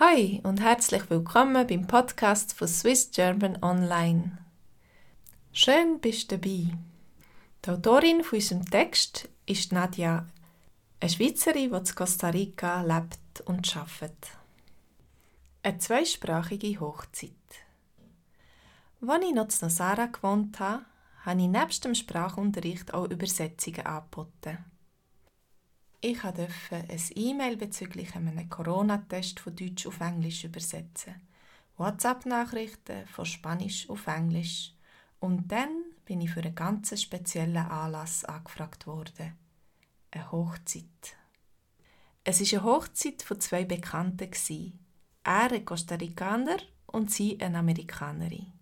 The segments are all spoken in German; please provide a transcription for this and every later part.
Hi und herzlich willkommen beim Podcast von Swiss German Online. Schön bist du dabei. Die Autorin von unserem Text ist Nadja, eine Schweizerin, die in Costa Rica lebt und arbeitet. Eine zweisprachige Hochzeit. Als ich noch in Nosara gewohnt habe, habe ich nebst dem Sprachunterricht auch Übersetzungen angeboten. Ich durfte ein E-Mail bezüglich einem Corona-Test von Deutsch auf Englisch übersetzen, WhatsApp-Nachrichten von Spanisch auf Englisch und dann bin ich für einen ganz speziellen Anlass angefragt worden. Eine Hochzeit. Es war eine Hochzeit von zwei Bekannten. Er ein Costa Ricaner und sie eine Amerikanerin.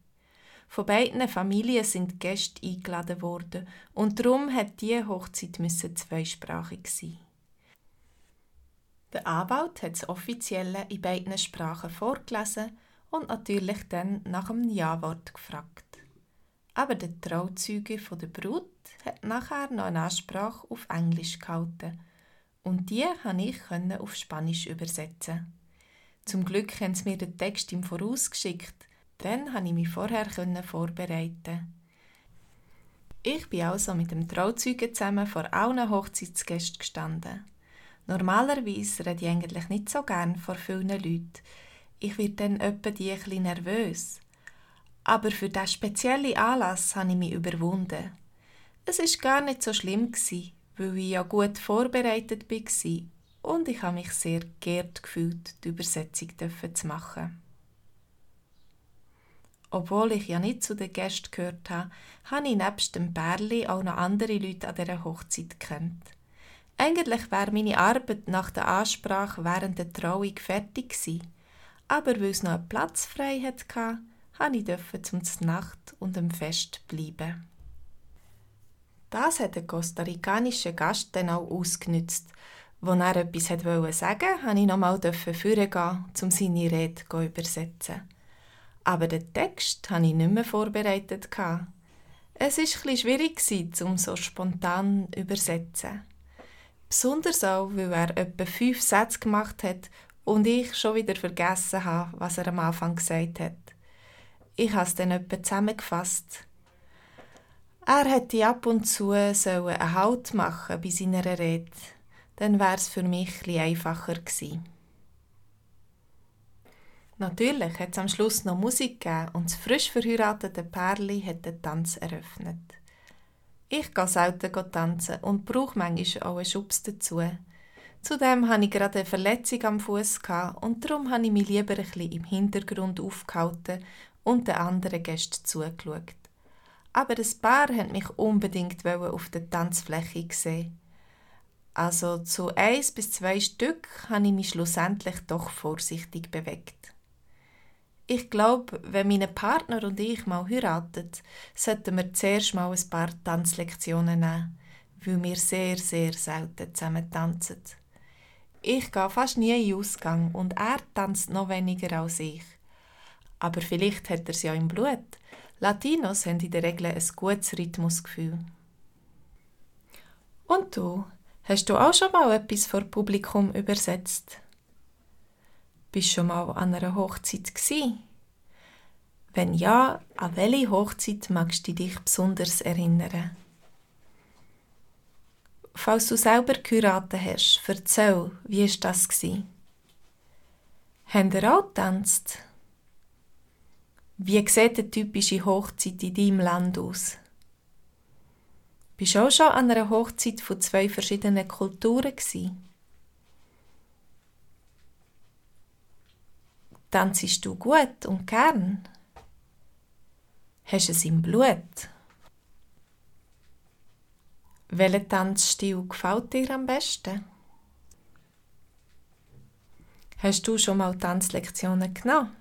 Von beiden Familien sind Gäste eingeladen worden und darum hat diese Hochzeit zweisprachig sein. Der Anwalt hat das Offizielle in beiden Sprachen vorgelesen und natürlich dann nach dem Ja-Wort gefragt. Aber der Trauzeuge von der Brut hat nachher noch eine Ansprache auf Englisch gehalten und die konnte ich auf Spanisch übersetzen. Zum Glück haben sie mir den Text im Voraus geschickt, dann konnte ich mich vorher vorbereiten. Ich bin also mit dem Trauzeugen zusammen vor allen Hochzeitsgästen gestanden. Normalerweise rede ich eigentlich nicht so gern vor vielen Leuten. Ich werde dann etwa die ein nervös. Aber für diesen speziellen Anlass habe ich mich überwunden. Es war gar nicht so schlimm, weil ich ja gut vorbereitet war und ich habe mich sehr geehrt gefühlt, die Übersetzung zu machen. Obwohl ich ja nicht zu den Gästen gehört habe, habe ich nebst dem Bärli auch noch andere Leute an dieser Hochzeit kennt. Eigentlich wäre meine Arbeit nach der Ansprache während der Trauung fertig gewesen, aber weil es noch einen Platz frei hatte, durfte ich zum Nacht und dem Fest bleiben. Das hat der kostarikanische Gast dann auch ausgenützt. Als er etwas wollte sagen, durfte ich nochmal vorgehen, um seine Rede zu übersetzen. Aber den Text hatte ich nicht mehr vorbereitet. Es war etwas schwierig, um so spontan zu übersetzen. Besonders auch, weil er etwa fünf Sätze gemacht hat und ich schon wieder vergessen habe, was er am Anfang gesagt hat. Ich habe es dann etwa zusammengefasst. Er hätte ab und zu einen Halt machen bei seiner Rede. Dann wäre es für mich etwas einfacher gewesen. Natürlich hat es am Schluss noch Musik gegeben und das frisch verheiratete Pärli hat den Tanz eröffnet. Ich gehe selten tanzen und brauche manchmal auch einen Schubs dazu. Zudem hatte ich gerade eine Verletzung am Fuß und darum habe ich mich lieber ein bisschen im Hintergrund aufgehalten und den anderen Gästen zugeschaut. Aber das Paar hat mich unbedingt auf der Tanzfläche gesehen. Also zu eins bis zwei Stück habe ich mich schlussendlich doch vorsichtig bewegt. Ich glaube, wenn mein Partner und ich mal heiraten, sollten wir zuerst mal ein paar Tanzlektionen nehmen, weil wir sehr, sehr selten zusammen tanzen. Ich gehe fast nie in den Ausgang und er tanzt noch weniger als ich. Aber vielleicht hat er es ja im Blut. Latinos haben in der Regel ein gutes Rhythmusgefühl. Und du? Hast du auch schon mal etwas vor Publikum übersetzt? Bist du schon mal an einer Hochzeit gsi? Wenn ja, an welche Hochzeit magst du dich besonders erinnern? Falls du selber geheiratet hast, erzähl, wie war das? Habt ihr auch getanzt? Wie sieht eine typische Hochzeit in deinem Land aus? Bist du auch schon an einer Hochzeit von zwei verschiedenen Kulturen gewesen? Tanzest du gut und gern? Hast es im Blut? Welcher Tanzstil gefällt dir am besten? Hast du schon mal Tanzlektionen genommen?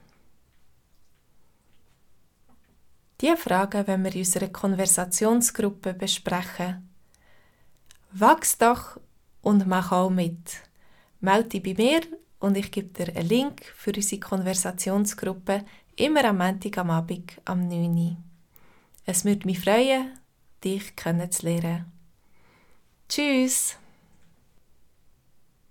Diese Fragen wenn wir in unserer Konversationsgruppe besprechen. Wachs doch und mach auch mit. Melde dich bei mir und ich gebe dir einen Link für unsere Konversationsgruppe immer am Montag am Abend am 9 Uhr. Es würde mich freuen, dich kennenzulernen. Tschüss!